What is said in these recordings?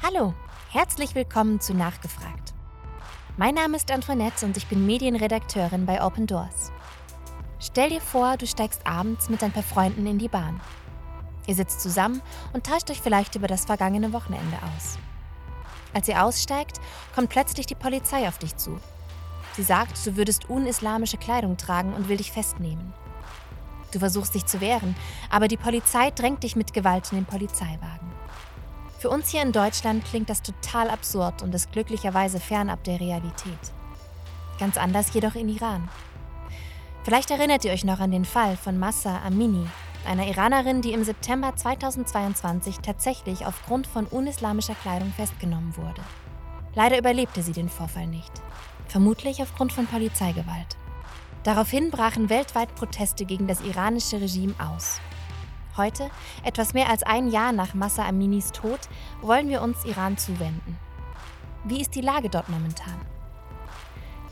Hallo, herzlich willkommen zu Nachgefragt. Mein Name ist Antoinette und ich bin Medienredakteurin bei Open Doors. Stell dir vor, du steigst abends mit ein paar Freunden in die Bahn. Ihr sitzt zusammen und tauscht euch vielleicht über das vergangene Wochenende aus. Als ihr aussteigt, kommt plötzlich die Polizei auf dich zu. Sie sagt, du würdest unislamische Kleidung tragen und will dich festnehmen. Du versuchst dich zu wehren, aber die Polizei drängt dich mit Gewalt in den Polizeiwagen. Für uns hier in Deutschland klingt das total absurd und ist glücklicherweise fernab der Realität. Ganz anders jedoch in Iran. Vielleicht erinnert ihr euch noch an den Fall von Massa Amini, einer Iranerin, die im September 2022 tatsächlich aufgrund von unislamischer Kleidung festgenommen wurde. Leider überlebte sie den Vorfall nicht, vermutlich aufgrund von Polizeigewalt. Daraufhin brachen weltweit Proteste gegen das iranische Regime aus. Heute, etwas mehr als ein Jahr nach Massa Aminis Tod, wollen wir uns Iran zuwenden. Wie ist die Lage dort momentan?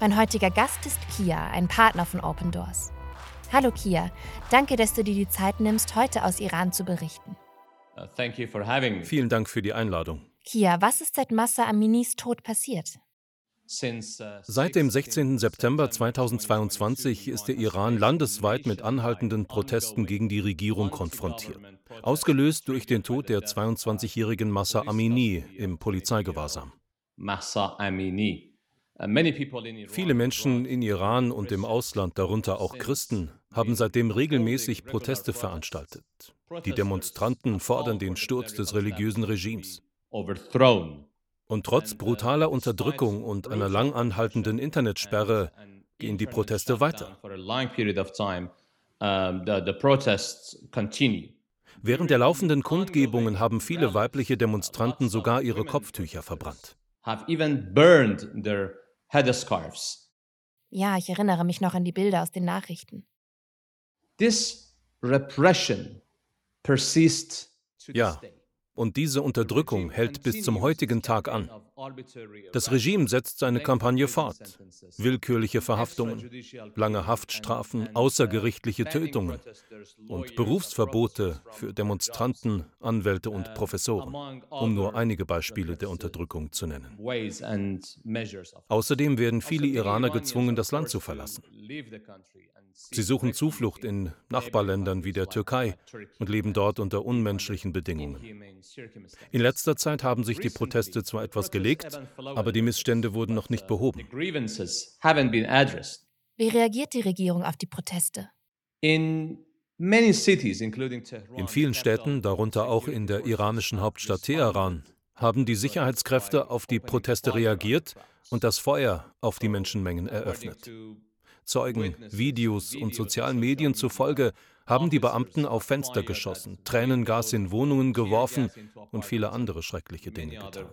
Mein heutiger Gast ist Kia, ein Partner von Open Doors. Hallo Kia, danke, dass du dir die Zeit nimmst, heute aus Iran zu berichten. Vielen Dank für die Einladung. Kia, was ist seit Massa Aminis Tod passiert? Seit dem 16. September 2022 ist der Iran landesweit mit anhaltenden Protesten gegen die Regierung konfrontiert, ausgelöst durch den Tod der 22-jährigen Massa Amini im Polizeigewahrsam. Uh, Viele Menschen in Iran und im Ausland, darunter auch Christen, haben seitdem regelmäßig Proteste veranstaltet. Die Demonstranten fordern den Sturz des religiösen Regimes. Und trotz brutaler Unterdrückung und einer lang anhaltenden Internetsperre gehen die Proteste weiter. Während der laufenden Kundgebungen haben viele weibliche Demonstranten sogar ihre Kopftücher verbrannt. Ja, ich erinnere mich noch an die Bilder aus den Nachrichten. Ja, und diese Unterdrückung hält bis zum heutigen Tag an. Das Regime setzt seine Kampagne fort. Willkürliche Verhaftungen, lange Haftstrafen, außergerichtliche Tötungen und Berufsverbote für Demonstranten, Anwälte und Professoren, um nur einige Beispiele der Unterdrückung zu nennen. Außerdem werden viele Iraner gezwungen, das Land zu verlassen. Sie suchen Zuflucht in Nachbarländern wie der Türkei und leben dort unter unmenschlichen Bedingungen. In letzter Zeit haben sich die Proteste zwar etwas gelegt, aber die Missstände wurden noch nicht behoben. Wie reagiert die Regierung auf die Proteste? In vielen Städten, darunter auch in der iranischen Hauptstadt Teheran, haben die Sicherheitskräfte auf die Proteste reagiert und das Feuer auf die Menschenmengen eröffnet. Zeugen, Videos und sozialen Medien zufolge haben die Beamten auf Fenster geschossen, Tränengas in Wohnungen geworfen und viele andere schreckliche Dinge getan.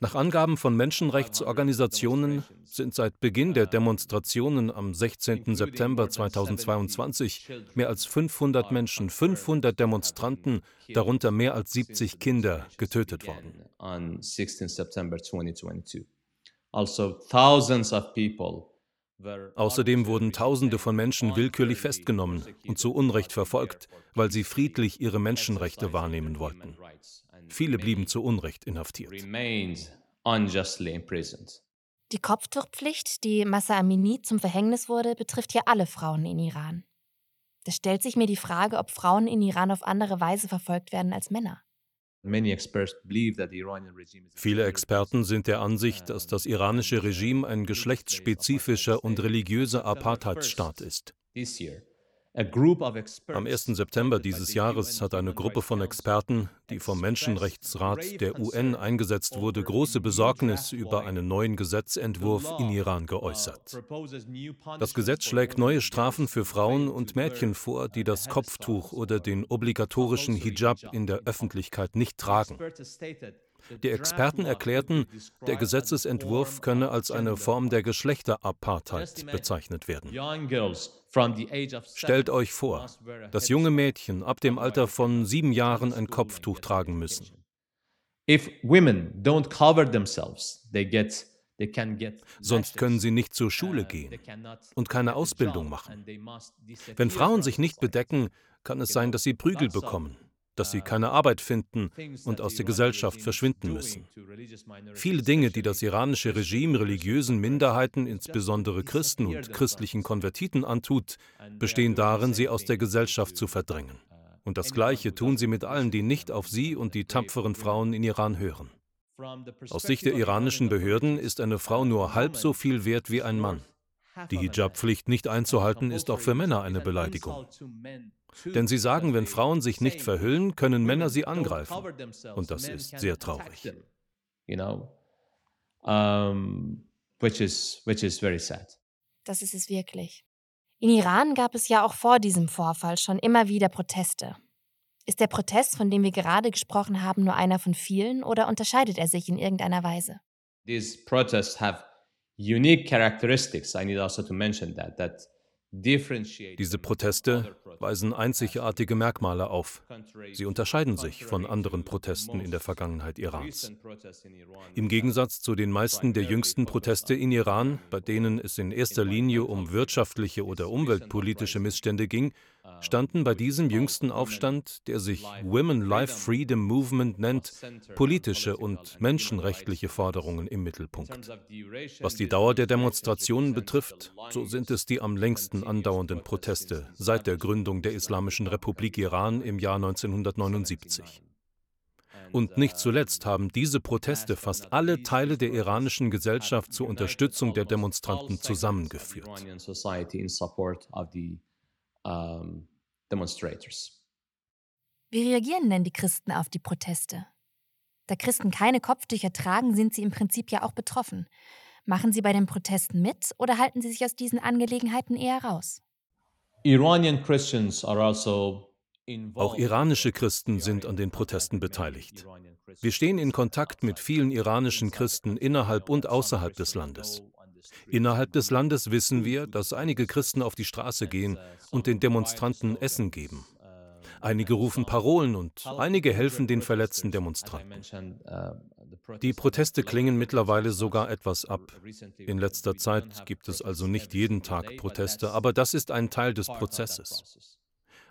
Nach Angaben von Menschenrechtsorganisationen sind seit Beginn der Demonstrationen am 16. September 2022 mehr als 500 Menschen, 500 Demonstranten, darunter mehr als 70 Kinder, getötet worden. Also thousands of people Außerdem wurden Tausende von Menschen willkürlich festgenommen und zu Unrecht verfolgt, weil sie friedlich ihre Menschenrechte wahrnehmen wollten. Viele blieben zu Unrecht inhaftiert. Die Kopftuchpflicht, die Massa Amini zum Verhängnis wurde, betrifft ja alle Frauen in Iran. Da stellt sich mir die Frage, ob Frauen in Iran auf andere Weise verfolgt werden als Männer. Viele Experten sind der Ansicht, dass das iranische Regime ein geschlechtsspezifischer und religiöser Apartheidsstaat ist. Am 1. September dieses Jahres hat eine Gruppe von Experten, die vom Menschenrechtsrat der UN eingesetzt wurde, große Besorgnis über einen neuen Gesetzentwurf in Iran geäußert. Das Gesetz schlägt neue Strafen für Frauen und Mädchen vor, die das Kopftuch oder den obligatorischen Hijab in der Öffentlichkeit nicht tragen. Die Experten erklärten, der Gesetzesentwurf könne als eine Form der Geschlechterapartheid bezeichnet werden. Stellt euch vor, dass junge Mädchen ab dem Alter von sieben Jahren ein Kopftuch tragen müssen. Sonst können sie nicht zur Schule uh, gehen und keine Ausbildung machen. Wenn Frauen sich nicht bedecken, kann es sein, dass sie Prügel bekommen, dass sie keine Arbeit finden und aus der Gesellschaft verschwinden müssen. Viele Dinge, die das iranische Regime religiösen Minderheiten, insbesondere Christen und christlichen Konvertiten antut, bestehen darin, sie aus der Gesellschaft zu verdrängen. Und das Gleiche tun sie mit allen, die nicht auf sie und die tapferen Frauen in Iran hören. Aus Sicht der iranischen Behörden ist eine Frau nur halb so viel wert wie ein Mann. Die Hijab-Pflicht nicht einzuhalten ist auch für Männer eine Beleidigung. Denn sie sagen, wenn Frauen sich nicht verhüllen, können Männer sie angreifen. Und das ist sehr traurig. Das ist es wirklich. In Iran gab es ja auch vor diesem Vorfall schon immer wieder Proteste. Ist der Protest, von dem wir gerade gesprochen haben, nur einer von vielen oder unterscheidet er sich in irgendeiner Weise? These protests have unique characteristics. I need also to mention that that diese Proteste weisen einzigartige Merkmale auf. Sie unterscheiden sich von anderen Protesten in der Vergangenheit Irans. Im Gegensatz zu den meisten der jüngsten Proteste in Iran, bei denen es in erster Linie um wirtschaftliche oder umweltpolitische Missstände ging, standen bei diesem jüngsten Aufstand, der sich Women Life Freedom Movement nennt, politische und menschenrechtliche Forderungen im Mittelpunkt. Was die Dauer der Demonstrationen betrifft, so sind es die am längsten andauernden Proteste seit der Gründung der Islamischen Republik Iran im Jahr 1979. Und nicht zuletzt haben diese Proteste fast alle Teile der iranischen Gesellschaft zur Unterstützung der Demonstranten zusammengeführt um, demonstrators. Wie reagieren denn die Christen auf die Proteste? Da Christen keine Kopftücher tragen, sind sie im Prinzip ja auch betroffen. Machen sie bei den Protesten mit oder halten sie sich aus diesen Angelegenheiten eher raus? Iranian Christians are also auch iranische Christen sind an den Protesten beteiligt. Wir stehen in Kontakt mit vielen iranischen Christen innerhalb und außerhalb des Landes. Innerhalb des Landes wissen wir, dass einige Christen auf die Straße gehen und den Demonstranten Essen geben. Einige rufen Parolen und einige helfen den verletzten Demonstranten. Die Proteste klingen mittlerweile sogar etwas ab. In letzter Zeit gibt es also nicht jeden Tag Proteste, aber das ist ein Teil des Prozesses.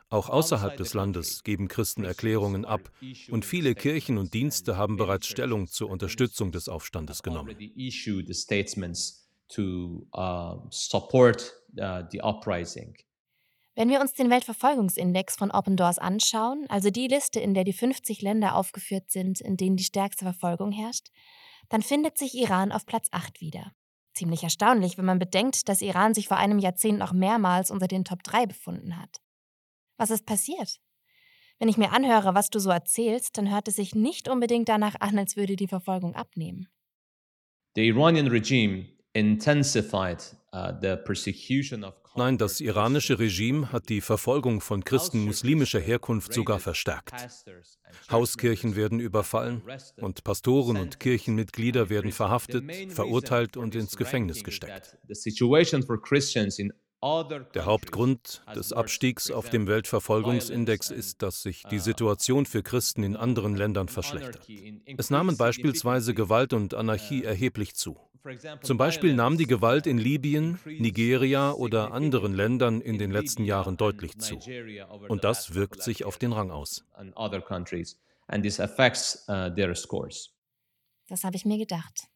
Auch außerhalb des Landes geben Christen Erklärungen ab und viele Kirchen und Dienste haben bereits Stellung zur Unterstützung des Aufstandes genommen to uh, support uh, the uprising. Wenn wir uns den Weltverfolgungsindex von Open Doors anschauen, also die Liste, in der die 50 Länder aufgeführt sind, in denen die stärkste Verfolgung herrscht, dann findet sich Iran auf Platz 8 wieder. Ziemlich erstaunlich, wenn man bedenkt, dass Iran sich vor einem Jahrzehnt noch mehrmals unter den Top 3 befunden hat. Was ist passiert? Wenn ich mir anhöre, was du so erzählst, dann hört es sich nicht unbedingt danach an, als würde die Verfolgung abnehmen. The Iranian regime Nein, das iranische Regime hat die Verfolgung von Christen muslimischer Herkunft sogar verstärkt. Hauskirchen werden überfallen und Pastoren und Kirchenmitglieder werden verhaftet, verurteilt und ins Gefängnis gesteckt. Der Hauptgrund des Abstiegs auf dem Weltverfolgungsindex ist, dass sich die uh, Situation für Christen in anderen Ländern verschlechtert. Es nahmen beispielsweise Gewalt und Anarchie uh, erheblich zu. Zum Beispiel nahm die Gewalt in Libyen, Nigeria oder anderen Ländern in den letzten Jahren deutlich zu. Und das wirkt sich auf den Rang aus. Das habe ich mir gedacht.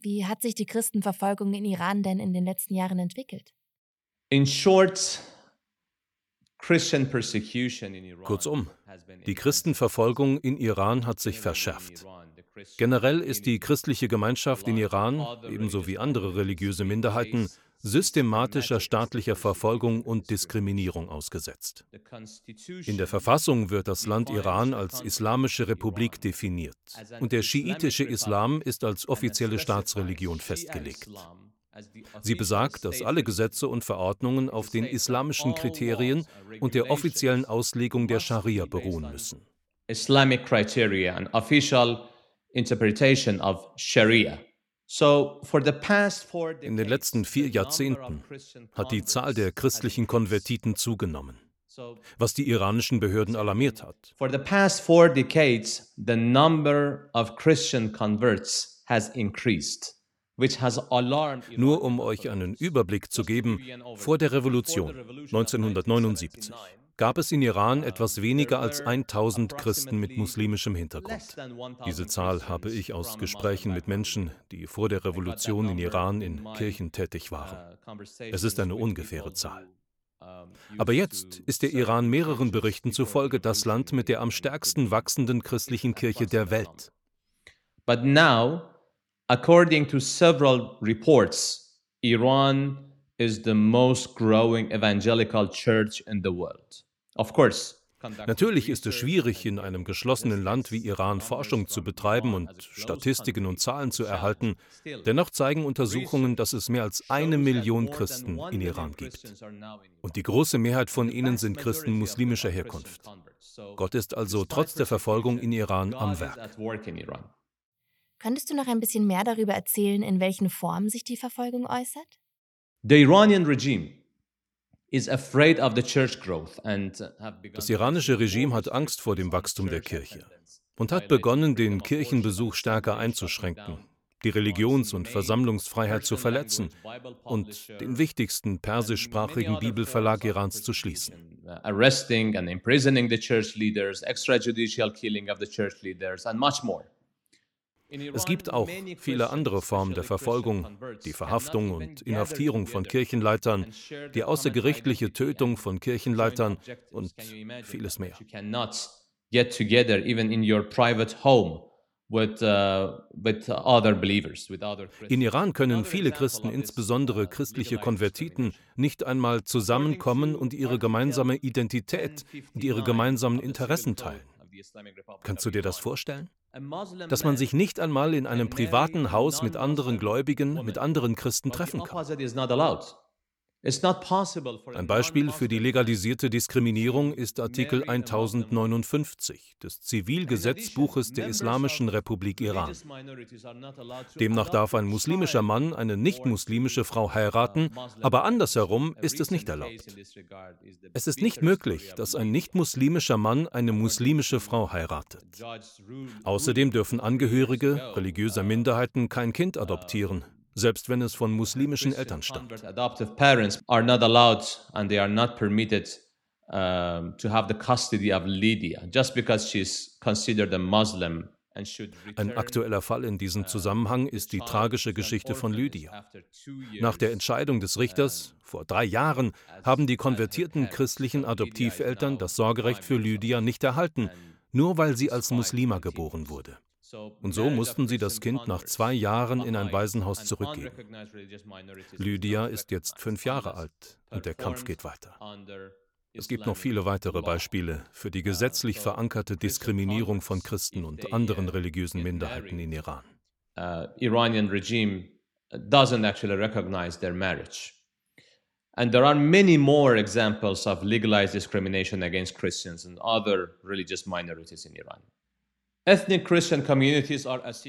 Wie hat sich die Christenverfolgung in Iran denn in den letzten Jahren entwickelt? In short, Kurzum, die Christenverfolgung in Iran hat sich verschärft. Generell ist die christliche Gemeinschaft in Iran, ebenso wie andere religiöse Minderheiten, systematischer staatlicher Verfolgung und Diskriminierung ausgesetzt. In der Verfassung wird das Land Iran als Islamische Republik definiert und der schiitische Islam ist als offizielle Staatsreligion festgelegt. Sie besagt, dass alle Gesetze und Verordnungen auf den islamischen Kriterien und der offiziellen Auslegung der Scharia beruhen müssen. Islamic criteria and official interpretation of Sharia. In den letzten vier Jahrzehnten hat die Zahl der christlichen Konvertiten zugenommen, was die iranischen Behörden alarmiert hat. Nur um euch einen Überblick zu geben, vor der Revolution 1979 gab es in Iran etwas weniger als 1000 Christen mit muslimischem Hintergrund. Diese Zahl habe ich aus Gesprächen mit Menschen, die vor der Revolution in Iran in Kirchen tätig waren. Es ist eine ungefähre Zahl. Aber jetzt ist der Iran mehreren Berichten zufolge das Land mit der am stärksten wachsenden christlichen Kirche der Welt. But now, according to several reports, Iran is the most growing evangelical church in the world. Of course, Natürlich ist es schwierig, in einem geschlossenen Land wie Iran Forschung zu betreiben und Statistiken und Zahlen zu erhalten. Dennoch zeigen Untersuchungen, dass es mehr als eine Million Christen in Iran gibt. Und die große Mehrheit von ihnen sind Christen muslimischer Herkunft. Gott ist also trotz der Verfolgung in Iran am Werk. Könntest du noch ein bisschen mehr darüber erzählen, in welchen Formen sich die Verfolgung äußert? The Iranian regime das iranische Regime hat Angst vor dem Wachstum der Kirche und hat begonnen, den Kirchenbesuch stärker einzuschränken, die Religions- und Versammlungsfreiheit zu verletzen und den wichtigsten persischsprachigen Bibelverlag Irans zu schließen. Uh, arresting and imprisoning the church leaders, extrajudicial killing of the church leaders and much more. Es gibt auch viele andere Formen der Verfolgung, die Verhaftung und Inhaftierung von Kirchenleitern, die außergerichtliche Tötung von Kirchenleitern und vieles mehr. In Iran können viele Christen, insbesondere christliche Konvertiten, nicht einmal zusammenkommen und ihre gemeinsame Identität und ihre gemeinsamen Interessen teilen. Kannst du dir das vorstellen? Dass man sich nicht einmal in einem privaten Haus mit anderen Gläubigen, mit anderen Christen treffen kann. Ein Beispiel für die legalisierte Diskriminierung ist Artikel 1059 des Zivilgesetzbuches der Islamischen Republik Iran. Demnach darf ein muslimischer Mann eine nicht-muslimische Frau heiraten, aber andersherum ist es nicht erlaubt. Es ist nicht möglich, dass ein nicht-muslimischer Mann eine muslimische Frau heiratet. Außerdem dürfen Angehörige religiöser Minderheiten kein Kind adoptieren selbst wenn es von muslimischen Eltern stammt. Ein aktueller Fall in diesem uh, Zusammenhang ist die tragische Geschichte von Lydia. Nach der Entscheidung des Richters vor drei Jahren haben die konvertierten christlichen Adoptiveltern das Sorgerecht für Lydia nicht erhalten, nur weil sie als Muslima geboren wurde. Und so mussten sie das Kind nach zwei Jahren in ein Waisenhaus zurückgeben. Lydia ist jetzt fünf Jahre alt und der Kampf geht weiter. Es gibt noch viele weitere Beispiele für die gesetzlich verankerte Diskriminierung von Christen und anderen religiösen Minderheiten in Iran. Uh, Iranian regime doesn't actually recognize their marriage. And there are many more examples of legalized discrimination against Christians and other religious minorities in Iran.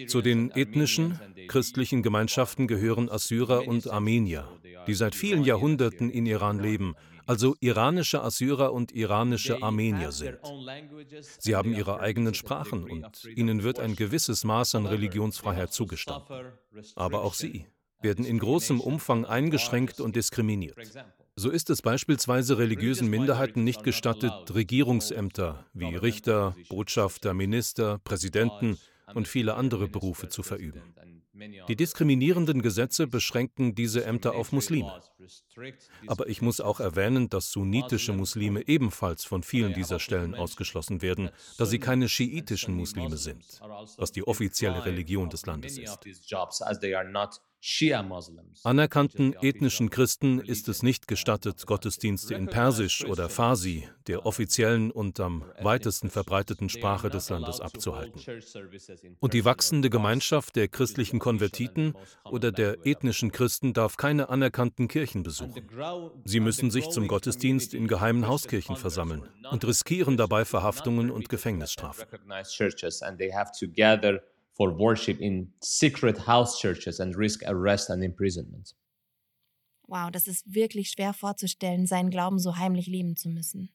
Zu den ethnischen christlichen Gemeinschaften gehören Assyrer und Armenier, die seit vielen Jahrhunderten in Iran leben, also iranische Assyrer und iranische Armenier sind. Sie haben ihre eigenen Sprachen und ihnen wird ein gewisses Maß an Religionsfreiheit zugestanden. Aber auch sie werden in großem Umfang eingeschränkt und diskriminiert. So ist es beispielsweise religiösen Minderheiten nicht gestattet, Regierungsämter wie Richter, Botschafter, Minister, Präsidenten und viele andere Berufe zu verüben. Die diskriminierenden Gesetze beschränken diese Ämter auf Muslime. Aber ich muss auch erwähnen, dass sunnitische Muslime ebenfalls von vielen dieser Stellen ausgeschlossen werden, da sie keine schiitischen Muslime sind, was die offizielle Religion des Landes ist. Anerkannten ethnischen Christen ist es nicht gestattet, Gottesdienste in Persisch oder Farsi, der offiziellen und am weitesten verbreiteten Sprache des Landes, abzuhalten. Und die wachsende Gemeinschaft der christlichen Konvertiten oder der ethnischen Christen darf keine anerkannten Kirchen besuchen. Sie müssen sich zum Gottesdienst in geheimen Hauskirchen versammeln und riskieren dabei Verhaftungen und Gefängnisstrafen for worship in secret house churches and risk arrest and imprisonment. Wow, das ist wirklich schwer vorzustellen, seinen Glauben so heimlich leben zu müssen.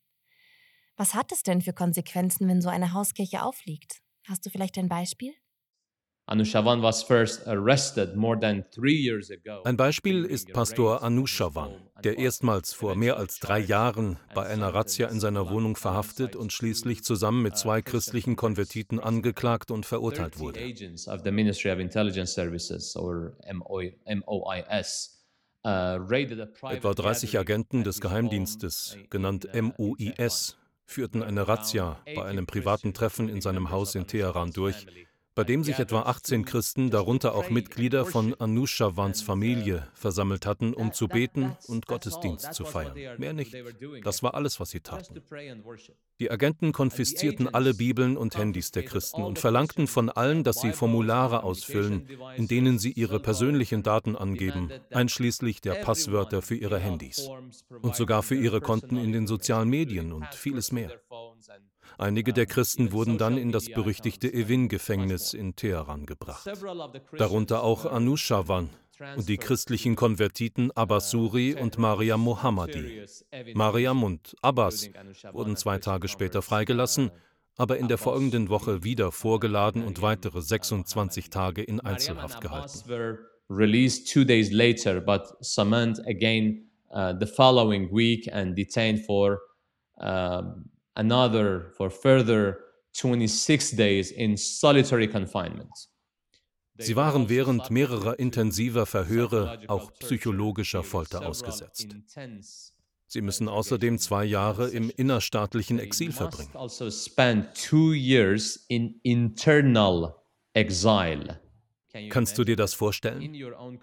Was hat es denn für Konsequenzen, wenn so eine Hauskirche aufliegt? Hast du vielleicht ein Beispiel? Ein Beispiel ist Pastor Anushavan. der erstmals vor mehr als drei Jahren bei einer Razzia in seiner Wohnung verhaftet und schließlich zusammen mit zwei christlichen Konvertiten angeklagt und verurteilt wurde. Etwa 30 Agenten des Geheimdienstes, genannt MOIS, führten eine Razzia bei einem privaten Treffen in seinem Haus in Teheran durch, bei dem sich etwa 18 Christen, darunter auch Mitglieder von Anushawans Familie, versammelt hatten, um zu beten und Gottesdienst zu feiern. Mehr nicht. Das war alles, was sie taten. Die Agenten konfiszierten alle Bibeln und Handys der Christen und verlangten von allen, dass sie Formulare ausfüllen, in denen sie ihre persönlichen Daten angeben, einschließlich der Passwörter für ihre Handys und sogar für ihre Konten in den sozialen Medien und vieles mehr. Einige der Christen wurden dann in das berüchtigte Evin-Gefängnis in Teheran gebracht. Darunter auch Anushawan und die christlichen Konvertiten Abbas Suri und Mariam Mohammadi. Mariam und Abbas wurden zwei Tage später freigelassen, aber in der folgenden Woche wieder vorgeladen und weitere 26 Tage in Einzelhaft gehalten. Released two days later, but summoned again uh, the following week and detained for um, another for further 26 days in solitary confinement. Sie waren während mehrerer intensiver Verhöre auch psychologischer Folter ausgesetzt. Sie müssen außerdem zwei Jahre im innerstaatlichen Exil verbringen. Kannst du dir das vorstellen?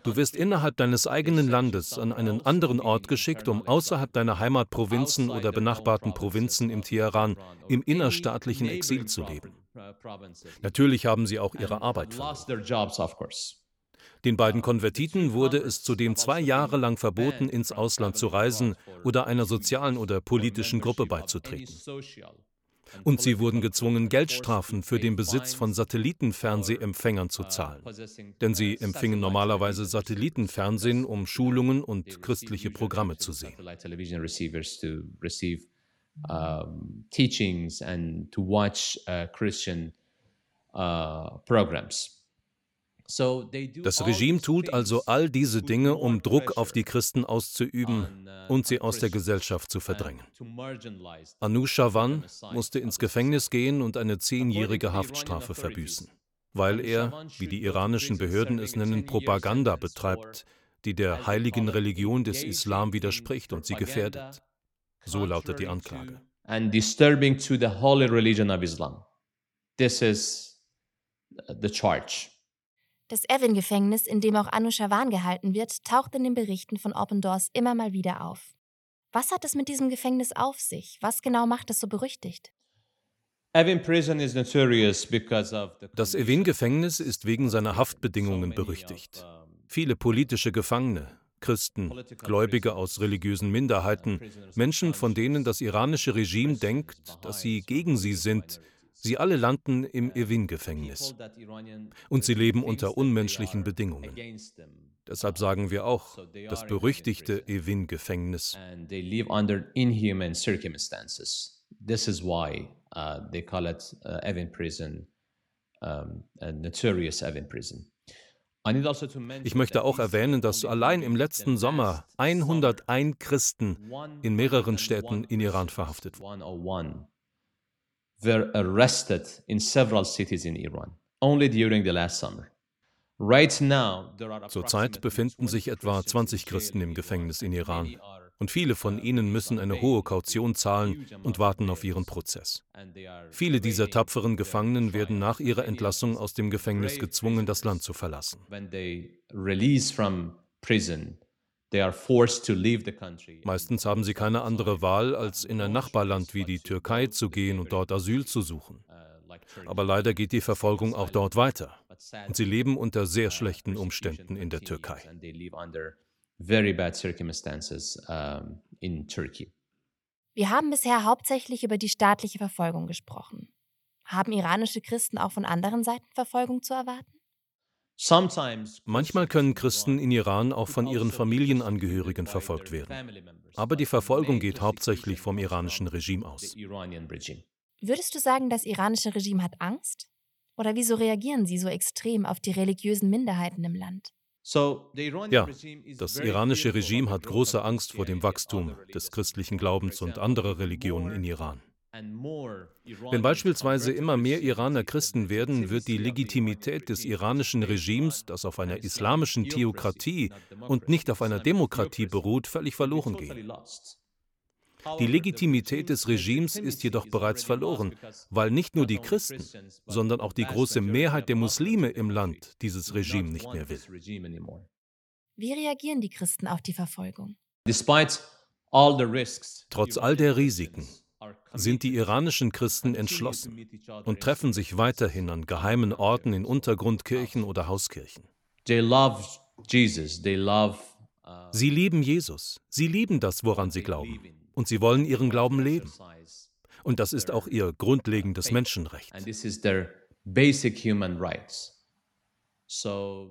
Du wirst innerhalb deines eigenen Landes an einen anderen Ort geschickt, um außerhalb deiner Heimatprovinzen oder benachbarten Provinzen im Teheran im innerstaatlichen Exil zu leben. Natürlich haben sie auch ihre Arbeit verloren. Den beiden Konvertiten wurde es zudem zwei Jahre lang verboten, ins Ausland zu reisen oder einer sozialen oder politischen Gruppe beizutreten. Und sie wurden gezwungen, Geldstrafen für den Besitz von Satellitenfernsehempfängern zu zahlen. Denn sie empfingen normalerweise Satellitenfernsehen, um Schulungen und christliche Programme zu sehen. teachings and to watch uh, Christian uh, programs. Das Regime tut also all diese Dinge, um Druck auf die Christen auszuüben uh, und sie aus der Gesellschaft zu verdrängen. Anu Shawan musste ins Gefängnis gehen und eine zehnjährige Haftstrafe verbüßen, weil er, wie die iranischen Behörden es nennen, Propaganda betreibt, die der heiligen Religion des Islam widerspricht und sie gefährdet. So lautet die Anklage. And disturbing to the holy religion of Islam. This is the charge. Das Evin-Gefängnis, in dem auch Anu Shawan gehalten wird, taucht in den Berichten von Open Doors immer mal wieder auf. Was hat es mit diesem Gefängnis auf sich? Was genau macht es so berüchtigt? Das Evin-Gefängnis ist wegen seiner Haftbedingungen berüchtigt. Viele politische Gefangene, Christen, Gläubige aus religiösen Minderheiten, Menschen, von denen das iranische Regime denkt, dass sie gegen sie sind, Sie alle landen im Evin-Gefängnis. Und sie leben unter unmenschlichen Bedingungen. Deshalb sagen wir auch das berüchtigte Evin-Gefängnis. This is why uh, they call it uh, Evin prison, um, a notorious Evin prison. Also ich möchte auch erwähnen, dass allein im letzten Sommer 101 Christen in mehreren Städten in Iran verhaftet wurden were arrested in several cities in Iran, only during the last summer. Zurzeit befinden sich etwa 20 Christen im Gefängnis in Iran und viele von ihnen müssen eine hohe Kaution zahlen und warten auf ihren Prozess. Viele dieser tapferen Gefangenen werden nach ihrer Entlassung aus dem Gefängnis gezwungen, das Land zu verlassen. Meistens haben sie keine andere Wahl, als in ein Nachbarland wie die Türkei zu gehen und dort Asyl zu suchen. Aber leider geht die Verfolgung auch dort weiter. Und sie leben unter sehr schlechten Umständen in der Türkei. Wir haben bisher hauptsächlich über die staatliche Verfolgung gesprochen. Haben iranische Christen auch von anderen Seiten Verfolgung zu erwarten? Manchmal können Christen in Iran auch von ihren Familienangehörigen verfolgt werden. Aber die Verfolgung geht hauptsächlich vom iranischen Regime aus. Würdest du sagen, das iranische Regime hat Angst? Oder wieso reagieren sie so extrem auf die religiösen Minderheiten im Land? Ja, das iranische Regime hat große Angst vor dem Wachstum des christlichen Glaubens und anderer Religionen in Iran. Wenn beispielsweise immer mehr Iraner Christen werden, wird die Legitimität des iranischen Regimes, das auf einer islamischen Theokratie und nicht auf einer Demokratie beruht, völlig verloren gehen. Die Legitimität des Regimes ist jedoch bereits verloren, weil nicht nur die Christen, sondern auch die große Mehrheit der Muslime im Land dieses Regime nicht mehr will. Wie reagieren die Christen auf die Verfolgung? Trotz all der Risiken sind die iranischen Christen entschlossen und treffen sich weiterhin an geheimen Orten in Untergrundkirchen oder Hauskirchen. Uh, sie lieben Jesus, sie lieben das, woran sie glauben, und sie wollen ihren Glauben leben. Und das ist auch ihr grundlegendes Menschenrecht.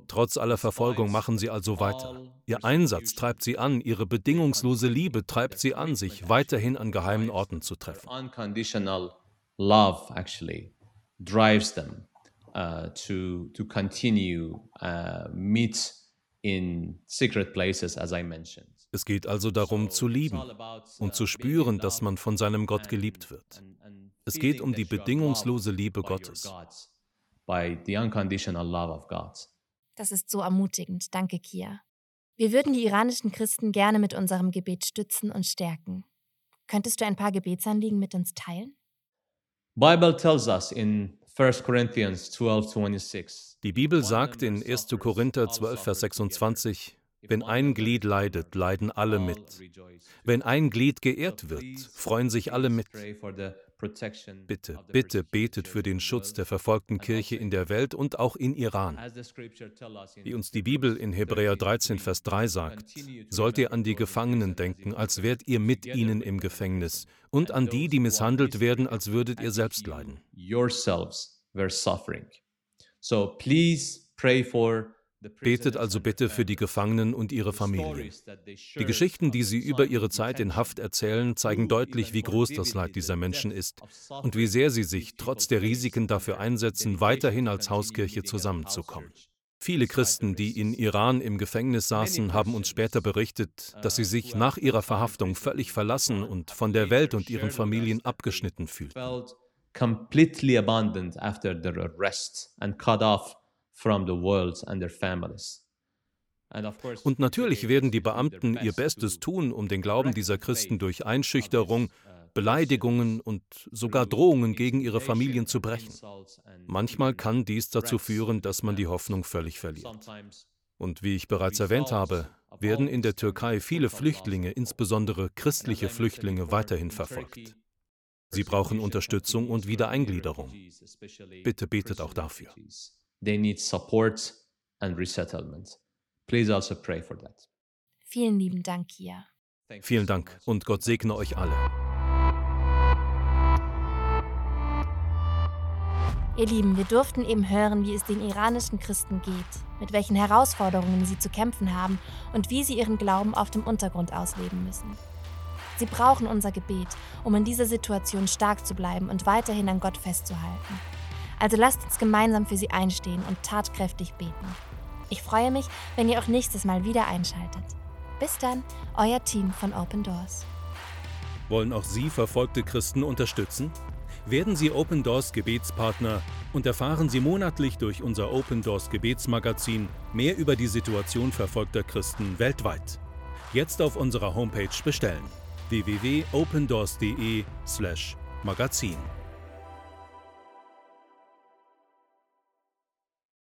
Trotz aller Verfolgung machen sie also weiter. Ihr Einsatz treibt sie an, ihre bedingungslose Liebe treibt sie an, sich weiterhin an geheimen Orten zu treffen. Love actually drives them uh, to to continue uh, meet in secret places, as I mentioned. Es geht also darum zu lieben und zu spüren, dass man von seinem Gott geliebt wird. Es geht um die bedingungslose Liebe Gottes by the unconditional love of God. Das ist so ermutigend. Danke, Kia. Wir würden die iranischen Christen gerne mit unserem Gebet stützen und stärken. Könntest du ein paar Gebetsanliegen mit uns teilen? Bible tells us in 1 Corinthians 12:26. Die Bibel sagt in 1. Korinther 12 Vers 26, wenn ein Glied leidet, leiden alle mit. Wenn ein Glied geehrt wird, freuen sich alle mit. Bitte, bitte betet für den Schutz der verfolgten Kirche in der Welt und auch in Iran. Wie uns die Bibel in Hebräer 13, Vers 3 sagt, sollt ihr an die Gefangenen denken, als wärt ihr mit ihnen im Gefängnis, und an die, die misshandelt werden, als würdet ihr selbst leiden. So please pray for Betet also bitte für die Gefangenen und ihre Familien. Die Geschichten, die sie über ihre Zeit in Haft erzählen, zeigen deutlich, wie groß das Leid dieser Menschen ist und wie sehr sie sich trotz der Risiken dafür einsetzen, weiterhin als Hauskirche zusammenzukommen. Viele Christen, die in Iran im Gefängnis saßen, haben uns später berichtet, dass sie sich nach ihrer Verhaftung völlig verlassen und von der Welt und ihren Familien abgeschnitten fühlten. Completely abandoned after their arrest and cut off from the world and their families. Und natürlich werden die Beamten ihr Bestes tun, um den Glauben dieser Christen durch Einschüchterung, Beleidigungen und sogar Drohungen gegen ihre Familien zu brechen. Manchmal kann dies dazu führen, dass man die Hoffnung völlig verliert. Und wie ich bereits erwähnt habe, werden in der Türkei viele Flüchtlinge, insbesondere christliche Flüchtlinge, weiterhin verfolgt. Sie brauchen Unterstützung und Wiedereingliederung. Bitte betet auch dafür. They need support and resettlement. Please also pray for that. Vielen lieben Dank, Kia. Vielen Dank und Gott segne euch alle. Ihr Lieben, wir durften eben hören, wie es den iranischen Christen geht, mit welchen Herausforderungen sie zu kämpfen haben und wie sie ihren Glauben auf dem Untergrund ausleben müssen. Sie brauchen unser Gebet, um in dieser Situation stark zu bleiben und weiterhin an Gott festzuhalten. Also lasst uns gemeinsam für sie einstehen und tatkräftig beten. Ich freue mich, wenn ihr auch nächstes Mal wieder einschaltet. Bis dann, euer Team von Open Doors. Wollen auch Sie verfolgte Christen unterstützen? Werden Sie Open Doors Gebetspartner und erfahren Sie monatlich durch unser Open Doors Gebetsmagazin mehr über die Situation verfolgter Christen weltweit. Jetzt auf unserer Homepage bestellen www.opendoors.de/magazin.